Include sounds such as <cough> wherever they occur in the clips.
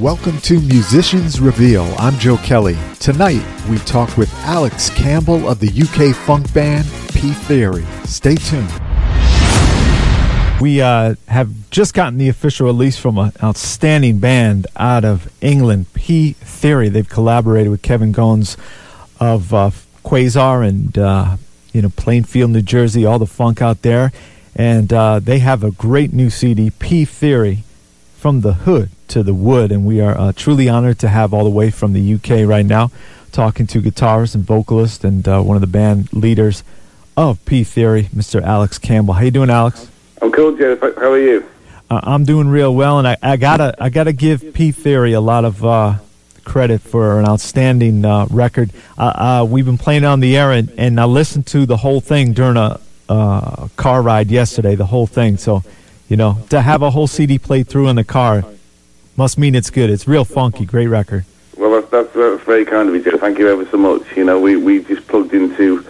Welcome to Musicians Reveal. I'm Joe Kelley. Tonight, we talk with Alex Campbell of the UK funk band P Theory. Stay tuned. We uh, have just gotten the official release from an outstanding band out of England, P Theory. They've collaborated with Kevin Goins of uh, Quazar and uh, you know Plainfield, New Jersey, all the funk out there, and uh, they have a great new CD, P Theory, from the hood to the wood, and we are uh, truly honored to have all the way from the UK right now, talking to guitarist and vocalist and uh, one of the band leaders of P Theory, Mr. Alex Campbell. How you doing, Alex? I'm cool, Jeff. How are you? Uh, I'm doing real well, and I, I, gotta I gotta give P Theory a lot of uh, credit for an outstanding uh, record. Uh, uh, we've been playing on the air, and, and I listened to the whole thing during a uh, car ride yesterday. The whole thing, so you know, to have a whole CD played through in the car must mean it's good. It's real funky, great record. Well, that's, that's, very kind of you, Joe. Thank you ever so much. You know, we, we just plugged into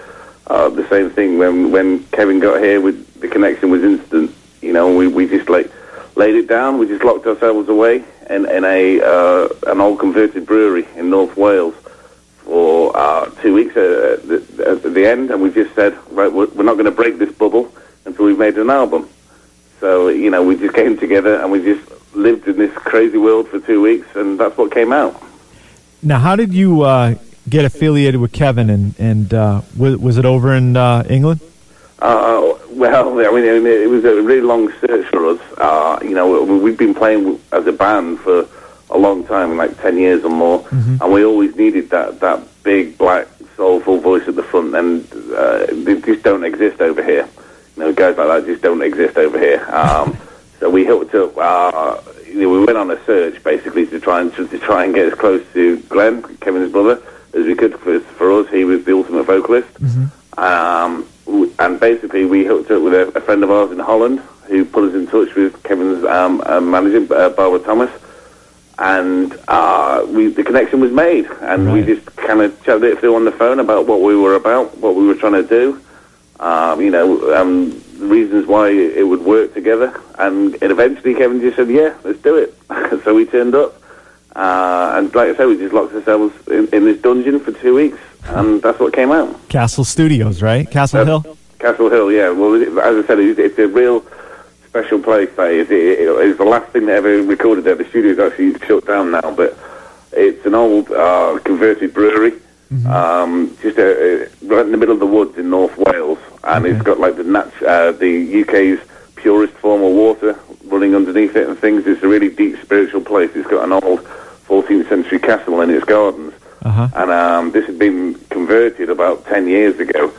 the same thing when when Kevin got here with the connection was instant. You know, we, we just like laid it down. We just locked ourselves away in, in a uh, an old converted brewery in North Wales for uh, two weeks at the, at the, end, and we just said, right, we're, we're not going to break this bubble until we've made an album. So you know, we just came together and we just lived in this crazy world for two weeks, and that's what came out. Now, how did you uh, get affiliated with Kevin, and and uh, was, was it over in uh, England? Uh, well, I mean, it was a really long search for us. Uh, you know, we've been playing as a band for a long time, like ten years or more, mm-hmm. and we always needed that that big black soulful voice at the front, and uh, they just don't exist over here. You know, guys like that just don't exist over here. Um, <laughs> so we hooked up. Uh, you know, we went on a search basically to try and to, to try and get as close to Glenn, Kevin's brother, as we could. For, for us, he was the ultimate vocalist. Mm-hmm. Um, and basically we hooked up with a, a, friend of ours in Holland who put us in touch with Kevin's um, uh, manager, uh, Barbara Thomas, and uh, we, the connection was made, and right. we just kind of chatted it through on the phone about what we were about, what we were trying to do, um, you know, um, reasons why it would work together, and, and eventually Kevin just said, "Yeah, let's do it." <laughs> so we turned up, uh, and like I said, we just locked ourselves in, in this dungeon for two weeks and that's what came out. Castle Studios, right? Castle uh, Hill. Castle Hill, yeah. Well, as I said, it's, it's a real special place. That is, it, it, it's the last thing that ever recorded there. The studio's actually shut down now, but it's an old uh, converted brewery, mm-hmm. um, just a, a, right in the middle of the woods in North Wales, and okay. it's got like the nat- uh, the UK's purest form of water running underneath it and things. It's a really deep spiritual place. It's got an old 14th century castle in its gardens. Uh-huh. And um, this had been converted about 10 years ago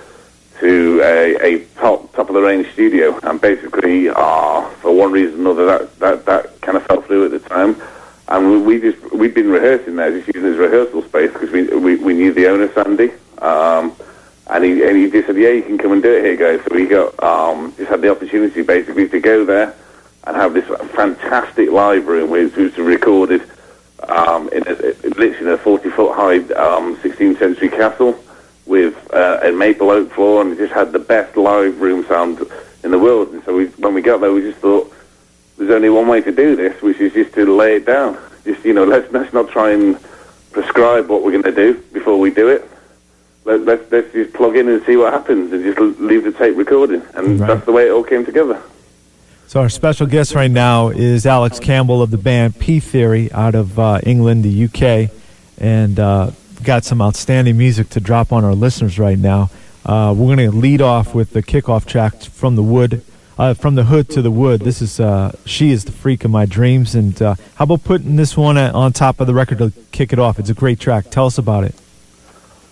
to a, a top top of the range studio, and basically, uh, for one reason or another, that, that, that kind of fell through at the time. And we, we just we'd been rehearsing there, just using as rehearsal space because we, we we knew the owner Sandy, um, and he and he just said, yeah, you can come and do it here, guys. So we got um, just had the opportunity basically to go there and have this fantastic live room which was recorded um, in a, literally in a 40 foot high um, 16th century castle with uh, a maple oak floor, and it just had the best live room sound in the world. And so we, when we got there, we just thought there's only one way to do this, which is just to lay it down. Just you know, let's let's not try and prescribe what we're going to do before we do it. Let, let's let's just plug in and see what happens, and just leave the tape recording. And right. that's the way it all came together. So our special guest right now is Alex Campbell of the band P Theory out of uh, England, the UK, and uh, got some outstanding music to drop on our listeners right now. Uh, we're going to lead off with the kickoff track from the wood, uh, from the hood to the wood. This is uh, "She Is the Freak of My Dreams," and uh, how about putting this one on top of the record to kick it off? It's a great track. Tell us about it.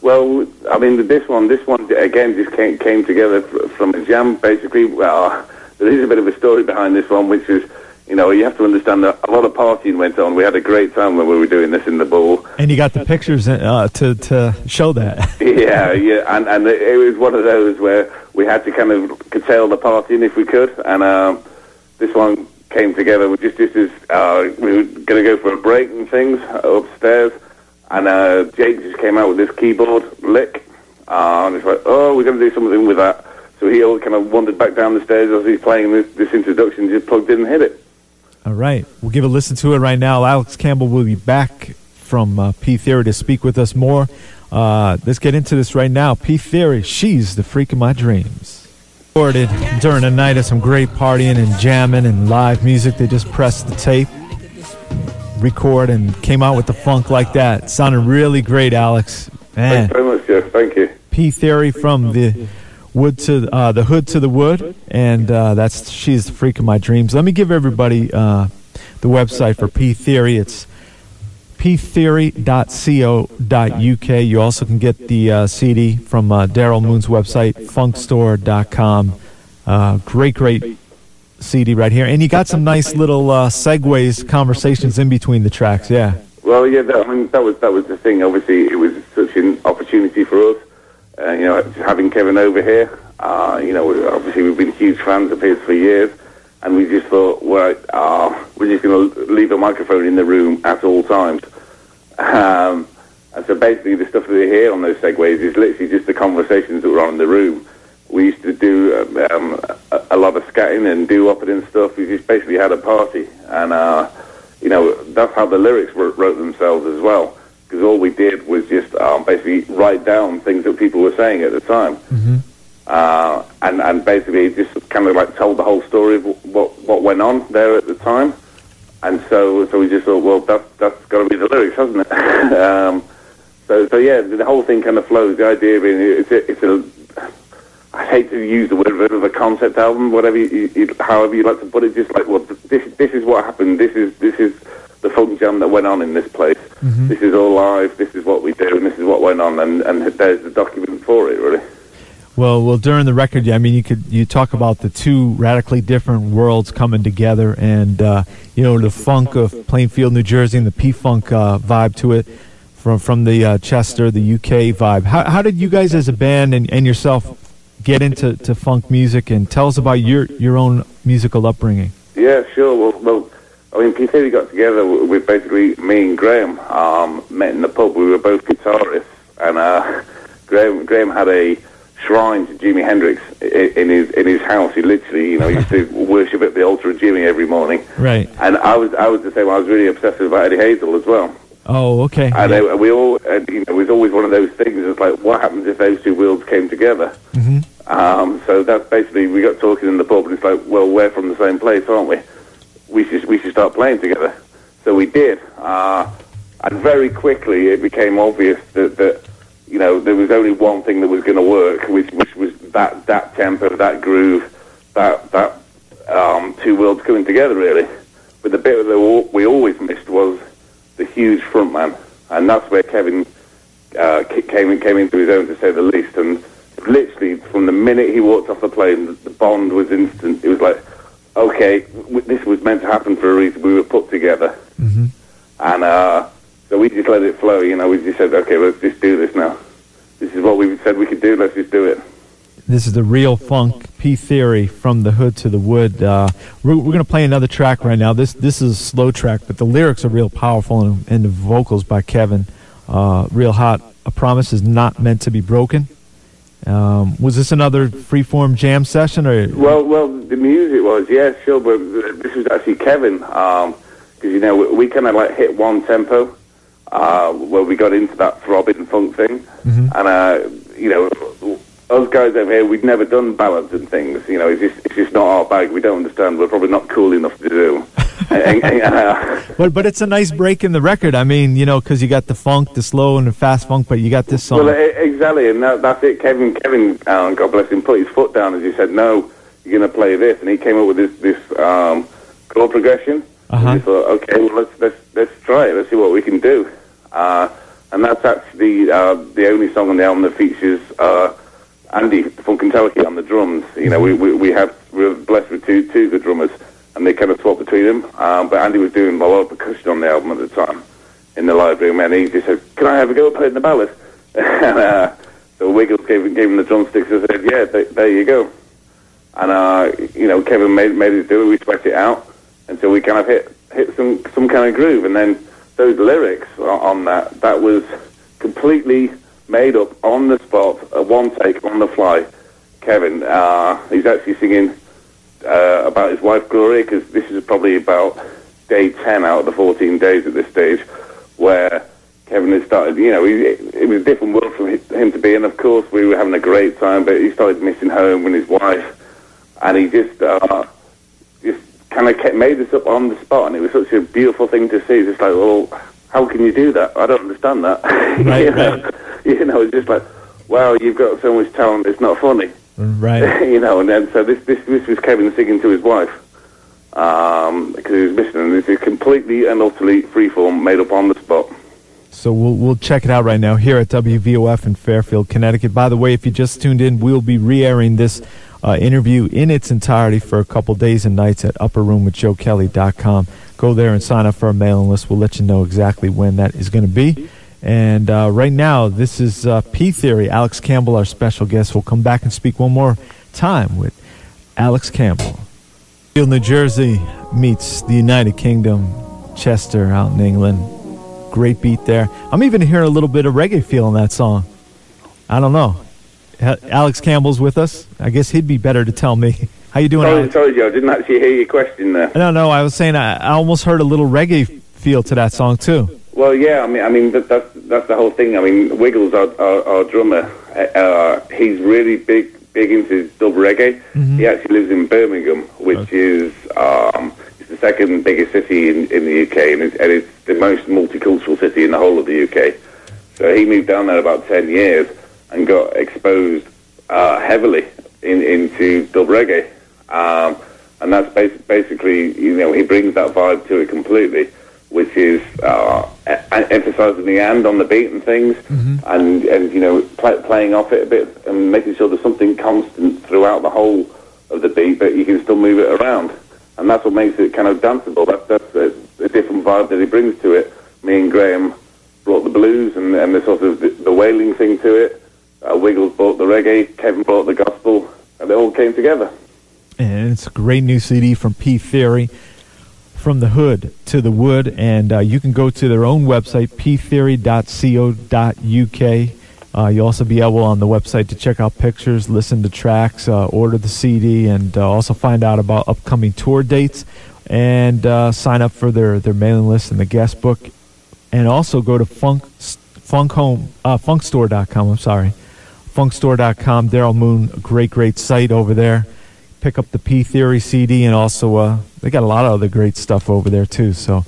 Well, I mean, this one, this one again just came, came together from a jam, basically. Well there is a bit of a story behind this one, which is, you know, you have to understand that a lot of partying went on. We had a great time when we were doing this in the bowl. And you got the pictures uh, to to show that. <laughs> yeah, yeah, and and it was one of those where we had to kind of curtail the partying if we could, and uh, this one came together. We just just uh, we were going to go for a break and things upstairs, and uh, Jake just came out with this keyboard lick, uh, and it's like, oh, we're going to do something with that. So he all kind of wandered back down the stairs as he's playing this, this introduction, just plugged in and hit it. All right. We'll give a listen to it right now. Alex Campbell will be back from uh, P Theory to speak with us more. Uh, let's get into this right now. P Theory, she's the freak of my dreams. Recorded during the night of some great partying and jamming and live music. They just pressed the tape, record, and came out with the funk like that. sounded really great, Alex. Man. Thanks very much, Jeff. Thank you. P Theory from the wood to uh, the hood to the wood, and uh, that's she's the freak of my dreams. Let me give everybody uh, the website for P Theory. It's ptheory.co.uk. You also can get the uh, CD from uh, Daryl Moon's website, funkstore.com. Uh, great, great CD right here. And you got some nice little uh, segues, conversations in between the tracks, yeah. Well, yeah, that, I mean, that was that was the thing. Obviously, it was such an opportunity for us. Uh, you know, having Kevin over here. Uh, you know, obviously we've been huge fans of his for years, and we just thought, well, uh, we're just going to leave a microphone in the room at all times. Um, and so basically, the stuff that we hear on those segues is literally just the conversations that were on in the room. We used to do um, a, a, lot of scatting and do up and stuff. We just basically had a party, and uh, you know that's how the lyrics wrote, wrote themselves as well. Because all we did was just um, basically write down things that people were saying at the time. Mm-hmm. Uh, and, and basically just kind of like told the whole story of what, what went on there at the time. And so, so we just thought, well, that, that's got to be the lyrics, hasn't it? <laughs> um, so, so yeah, the whole thing kind of flows. The idea being it's a, it's a I hate to use the word bit of a concept album, whatever, you, you, however you like to put it. Just like, well, this, this is what happened. This is, this is the funk jam that went on in this place. Mm-hmm. This is all live. This is what we do, and this is what went on. And, and there's the document for it, really. Well, well, during the record, I mean, you could you talk about the two radically different worlds coming together, and uh, you know the funk of Plainfield, New Jersey, and the P Funk uh, vibe to it from from the uh, Chester, the UK vibe. How how did you guys as a band and, and yourself get into to funk music? And tell us about your your own musical upbringing. Yeah, sure. Well, well I mean, P Theory got together with basically me and Graham. Um, met in the pub. We were both guitarists, and uh, <laughs> Graham Graham had a shrine to Jimi Hendrix in his in his house. He literally, you know, used to <laughs> worship at the altar of Jimi every morning. Right. And I was I was the same. I was really obsessed about Eddie Hazel as well. Oh, okay. And yeah. we all, and, you know, it was always one of those things. It's like, what happens if those two worlds came together? Mm-hmm. Um, so that's basically we got talking in the pub, and it's like, well, we're from the same place, aren't we? We should we should start playing together. So we did, uh, and very quickly it became obvious that that you know, there was only one thing that was going to work, which, which was that, that tempo, that groove, that, that um, two worlds coming together, really. But the bit that we always missed was the huge front man. And that's where Kevin uh, came, came into his own, to say the least. And literally, from the minute he walked off the plane, the bond was instant. It was like, okay, this was meant to happen for a reason. We were put together. Mm-hmm. And uh, so we just let it flow, you know. We just said, okay, let's just do this now. This is what we said we could do. Let's just do it. This is the real funk P theory from the hood to the wood. Uh, we're, we're going to play another track right now. This this is a slow track, but the lyrics are real powerful, and, and the vocals by Kevin, uh, real hot. A promise is not meant to be broken. Um, was this another freeform jam session, or well, well, the music was yeah, sure, but this was actually Kevin because um, you know we, we kind of like hit one tempo uh, where we got into that throbbing funk thing. Mm-hmm. And, uh, you know, us guys over here, we've never done ballads and things. You know, it's just, it's just not our bag. We don't understand. We're probably not cool enough to do. <laughs> and, and, uh, but but it's a nice break in the record. I mean, you know, because you got the funk, the slow, and the fast funk, but you got this song. Well, exactly, and that, that's it. Kevin, Kevin, uh, God bless him, put his foot down as he said, "No, you're going to play this," and he came up with this this um, chord progression. Uh-huh. We thought, okay, well let's let's let's try it. Let's see what we can do. Uh, and that's actually uh, the only song on the album that features uh, Andy Funkadelic on the drums. You know, we, we, we have we're blessed with two two good drummers, and they kind of swap between them. Um, but Andy was doing a lot of percussion on the album at the time in the live room, and he just said, "Can I have a go at playing the ballad?" <laughs> and uh, so Wiggles gave, gave him the drumsticks and said, "Yeah, th- there you go." And uh, you know, Kevin made made us do it. We sweat it out until we kind of hit hit some some kind of groove, and then those lyrics on that, that was completely made up on the spot, a one take on the fly. Kevin, uh, he's actually singing uh, about his wife Gloria because this is probably about day 10 out of the 14 days at this stage where Kevin had started, you know, he, it was a different world for him to be in. Of course, we were having a great time, but he started missing home and his wife, and he just, uh, kind of made this up on the spot, and it was such a beautiful thing to see. Just like, well, how can you do that? I don't understand that. <laughs> Right, you know, right. <laughs> you know, it's just like, wow, you've got so much talent, it's not funny. Right. <laughs> you know, and then so this this this was Kevin singing to his wife um, because he was missing, and this is completely and utterly freeform, made up on the spot. So we'll we'll check it out right now here at WVOF in Fairfield, Connecticut. By the way, if you just tuned in, we'll be re-airing this uh, interview in its entirety for a couple days and nights at UpperRoomWithJoeKelley.com. Go there and sign up for our mailing list. We'll let you know exactly when that is going to be. And uh, right now, this is uh, P Theory. Alex Campbell, our special guest, will come back and speak one more time with Alex Campbell. New Jersey meets the United Kingdom, Chester out in England. Great beat there. I'm even hearing a little bit of reggae feel in that song. I don't know. Alex Campbell's with us. I guess he'd be better to tell me. <laughs> How you doing? Sorry, sorry, Joe, I didn't actually hear your question there. No, no. I was saying I, I almost heard a little reggae feel to that song too. Well, yeah, I mean, I mean that, that's that's the whole thing. I mean, Wiggles, our, our, our drummer, uh, he's really big big into dub reggae. He actually lives in Birmingham, which is um, the second biggest city in, in the UK, and it's, and it's the most multicultural city in the whole of the UK. So he moved down there about ten years and got exposed uh, heavily in, into dub reggae, um, and that's bas- basically you know he brings that vibe to it completely which is uh, e- emphasising the and on the beat and things, and and you know pl- playing off it a bit and making sure there's something constant throughout the whole of the beat, but you can still move it around, and that's what makes it kind of danceable. That's that's a, a different vibe that he brings to it. Me and Graham brought the blues and, and the sort of the, the wailing thing to it. Uh, Wiggles brought the reggae, Kevin brought the gospel, and they all came together. And it's a great new CD from P Theory, from the hood to the wood. And uh, you can go to their own website, ptheory.co.uk. Uh, you'll also be able on the website to check out pictures, listen to tracks, uh, order the CD, and uh, also find out about upcoming tour dates and uh, sign up for their, their mailing list and the guest book. And also go to funk, funk home, uh, funkstore.com. I'm sorry. Funkstore.com. Daryl Moon, great, great site over there pick up the P Theory CD, and also uh, they got a lot of other great stuff over there too. So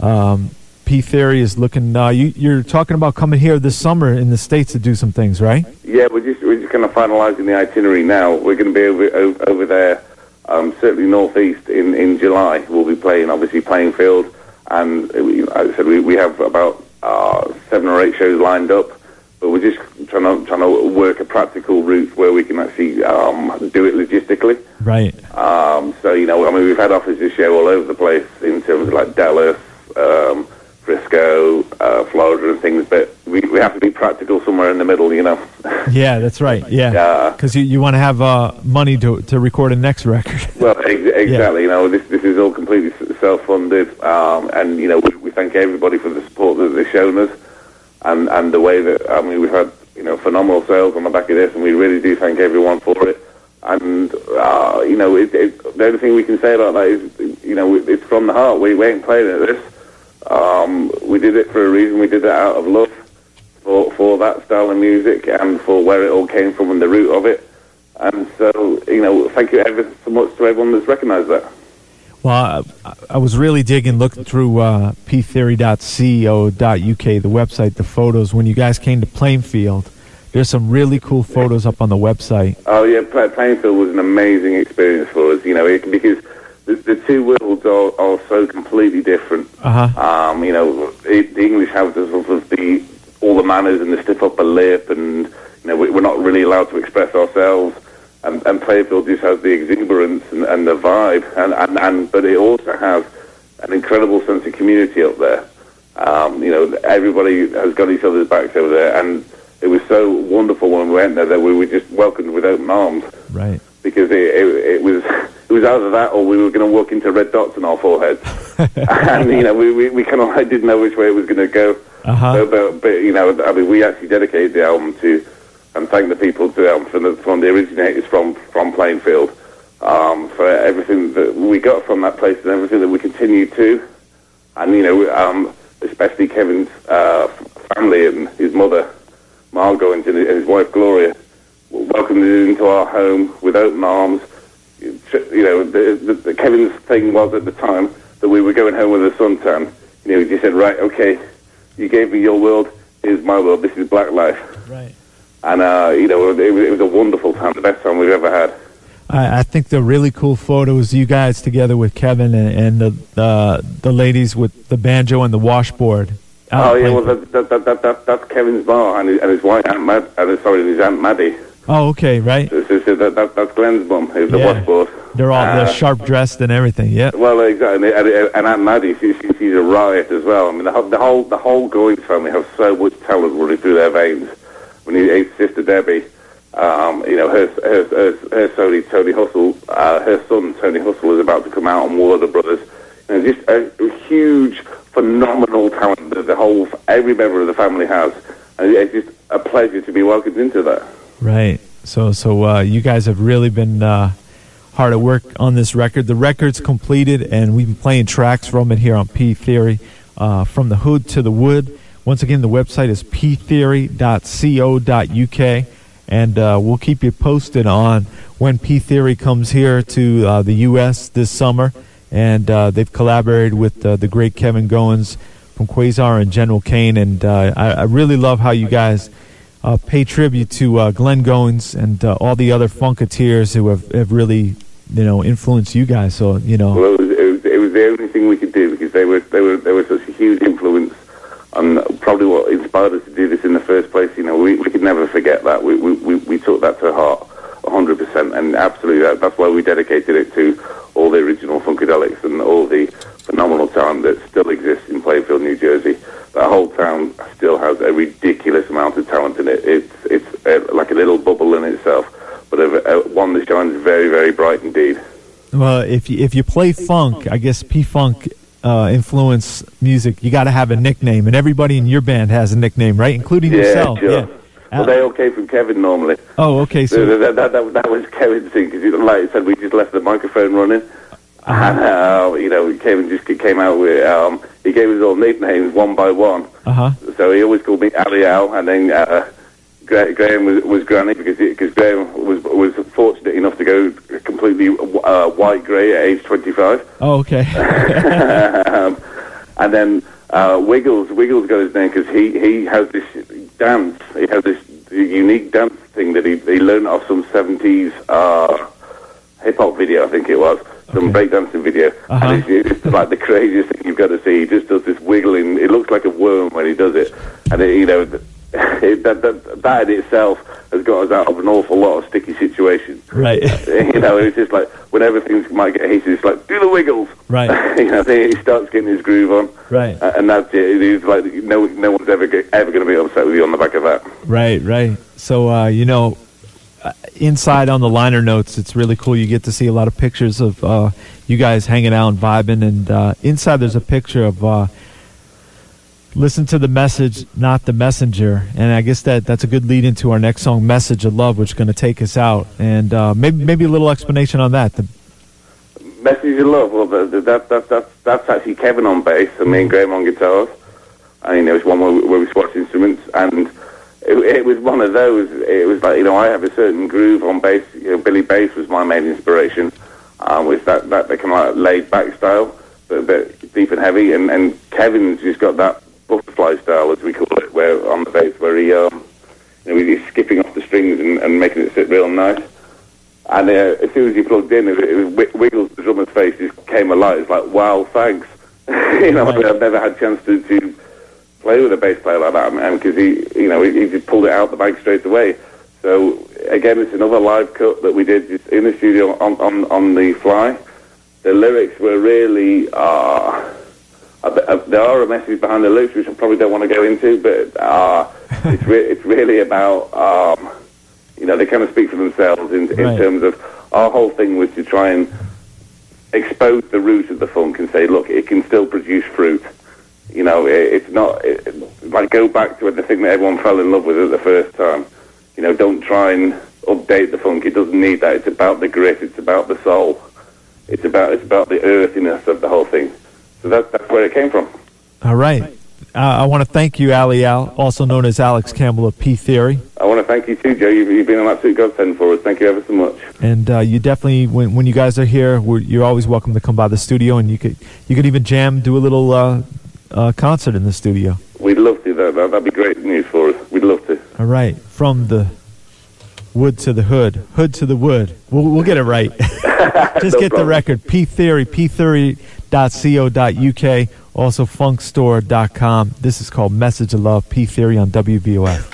um, P Theory is looking. Uh, you, you're talking about coming here this summer in the states to do some things, right? Yeah, we're just we're just kind of finalising the itinerary now. We're going to be over over, over there, um, certainly northeast in, in July. We'll be playing obviously Plainfield, and uh, we, as I said we, we have about uh, seven or eight shows lined up. But we're just trying to trying to work a practical route where we can actually um, do it logistically. Right. Um, so you know, I mean, we've had offers offices show all over the place in terms of like Dallas, um, Frisco, uh, Florida, and things. But we, we have to be practical somewhere in the middle, you know. <laughs> Yeah, that's right. Yeah, Yeah. because you, you want to have uh, money to to record a next <laughs> record. Well, ex- exactly. You know, this this is all completely self-funded, um, and you know, we, we thank everybody for the support that they've shown us, and and the way that I mean, we've had you know phenomenal sales on the back of this, and we really do thank everyone for it. And uh, you know, it, it, the only thing we can say about that is, you know, it's from the heart. We, we ain't playing at this. Um, we did it for a reason. We did it out of love for for that style of music and for where it all came from and the root of it. And so, you know, thank you ever so much to everyone that's recognised that. Well, I, I was really digging, looking through uh, ptheory.co.uk, the website, the photos. When you guys came to Plainfield, there's some really cool photos up on the website. Oh yeah, Plainfield was an amazing experience for us. You know, it, because the, the two worlds are, are so completely different. Uh huh. Um, you know, it, the English have the sort of the all the manners and the stiff upper lip, and you know, we, we're not really allowed to express ourselves. And, and Plainfield just has the exuberance and, and the vibe, and, and, and but it also has an incredible sense of community up there. Um, you know, everybody has got each other's backs over there, and it was so wonderful when we went there that we were just welcomed with open arms Right. because it, it, it was <laughs> it was either that or we were going to walk into red dots on our foreheads, <laughs> and you know we, we, we kind of like didn't know which way it was going to go. Uh huh. But, but, but you know, I mean, we actually dedicated the album to and thank the people to um, from the from the originators from from Plainfield um, for everything that we got from that place and everything that we continue to and you know, um, especially Kevin's uh, family and his mother, Margot, and his wife Gloria, welcomed us into our home with open arms. You know, the, the, the Kevin's thing was at the time that we were going home with a suntan. You know, he said, "Right, okay, you gave me your world. Here's my world. This is Black Life." Right. And uh, you know, it, it was a wonderful time, the best time we've ever had. I, I think the really cool photo is you guys together with Kevin and, and the, the the ladies with the banjo and the washboard. Oh yeah, well that, that, that, that, that that's Kevin's bar and his, and his wife Aunt Mad, uh, sorry, his Aunt Maddie. Oh, okay, right. That, that, that's Glenn's mum, the Yeah. washboard. They're all Uh, they're sharp dressed and everything. Yeah. Well, exactly, and, and, Aunt Maddie, she, she, she's a riot as well. I mean, the, whole- the whole the whole Goins family have so much talent running through their veins. When you his sister Debbie, um, you know, her her her, her Tony Tony Hustle, uh, her son Tony Hustle is about to come out on War of the Brothers, and just a, a huge, phenomenal talent that the whole every member of the family has, and it's just a pleasure to be welcomed into that. Right. So so uh, you guys have really been uh, hard at work on this record. The record's completed, and we've been playing tracks from it here on P Theory, uh, from the hood to the wood. Once again, the website is ptheory.co.uk, and uh, we'll keep you posted on when P Theory comes here to uh, the U.S. this summer. And uh, they've collaborated with the great Kevin Goins from Quazar and General Kane, and I, I really love how you guys uh, pay tribute to uh, Glenn Goins and uh, all the other Funketeers who have, have really, you know, influenced you guys. So, you know, Well, it was, it was, it was the only thing we could do because they were they were they were such a huge influence on probably what inspired us to do this in the first place. You know, we, we could never forget that. We we, we, we took that to heart, hundred percent, and absolutely that, that's why we dedicated it to all the original Funkadelics and all the phenomenal town that still exists in Plainfield, New Jersey. That whole town still has a ridiculous amount of talent in it. It's it's uh, like a little bubble in itself, but a, a, one that shines very very bright indeed. well, if you, if you play funk, I guess P Funk uh, influence music, you got to have a nickname, and everybody in your band has a nickname, right? Including Yeah, yourself. sure. Yeah. Well, they all came from Kevin normally. Oh, okay. So So, that, that, that, that was Kevin's thing because, like I said, we just left the microphone running, and uh, you know, Kevin just came out with um, he gave us all nicknames one by one. uh huh. So he always called me Ali Al, and then uh, Gra- Graham was, was Granny because because Graham was was fortunate enough to go completely uh, white grey at age twenty five. Oh, okay. <laughs> um, and then uh, Wiggles, Wiggles got his name because he, he has this dance. He has this unique dance thing that he, he learned off some 70s uh, hip hop video, I think it was. Some Okay. breakdancing video. Uh-huh. And it's, it's like the craziest thing you've got to see. He just does this wiggling. It looks like a worm when he does it. And, it, you know, <laughs> it, that, that, that in itself has got us out of an awful lot of sticky situations. right. <laughs> you know, it's just like whenever things might get heated, it's like do the wiggles. Right. <laughs> you know, he starts getting his groove on, Right. uh, and that's it. It's like no, no one's ever ever going to be upset with you on the back of that. Right, right. So, uh, you know, inside on the liner notes, it's really cool. You get to see a lot of pictures of uh, you guys hanging out and vibing. And uh, inside, there's a picture of uh, listen to the message, not the messenger. And I guess that that's a good lead into our next song, "Message of Love," which is going to take us out. And uh, maybe maybe a little explanation on that. The, Message of love. Well, the, that, that, that, that's actually Kevin on bass and me and Graham on guitars. And you know, it's one where we, where we swatched instruments, and it, it was one of those. It was like you know, I have a certain groove on bass. You know, Billy Bass was my main inspiration. Um, with that that that kind of laid back style, but a bit deep and heavy. And and Kevin's just got that butterfly style, as we call it, where on the bass, where he um, you know, he's skipping off the strings and, and making it sit real nice. And uh, as soon as he plugged in, it, it was Wiggles, the drummer's face just came alive. It's like, wow, thanks. <laughs> you know, Right. I've never had a chance to, to play with a bass player like that, man, because he, you know, he, he just pulled it out the bag straight away. So again, it's another live cut that we did just in the studio on on, on the fly. The lyrics were really. Uh, there are a message behind the lyrics which I probably don't want to go into, but uh, <laughs> it's re- it's really about um, you know they kind of speak for themselves in, in Right. terms of our whole thing was to try and expose the root of the funk and say, look, it can still produce fruit. You know, it, it's not it, like go back to the thing that everyone fell in love with at the first time. You know, don't try and update the funk. It doesn't need that. It's about the grit. It's about the soul. It's about it's about the earthiness of the whole thing. So that, that's where it came from. All right. Uh, I want to thank you, Ali Al, also known as Alex Campbell of P Theory. I want to thank you too, Joe. You've, you've been an absolute godsend for us. Thank you ever so much. And uh, you definitely, when, when you guys are here, we're, you're always welcome to come by the studio, and you could you could even jam, do a little uh, uh, concert in the studio. We'd love to. That, that, that'd be great news for us. We'd love to. All right, from the wood to the hood, hood to the wood. We'll, we'll get it right. <laughs> Just No get the record. P Theory, ptheory.co.uk, also funkstore.com. This is called Message of Love, P Theory on WVOF.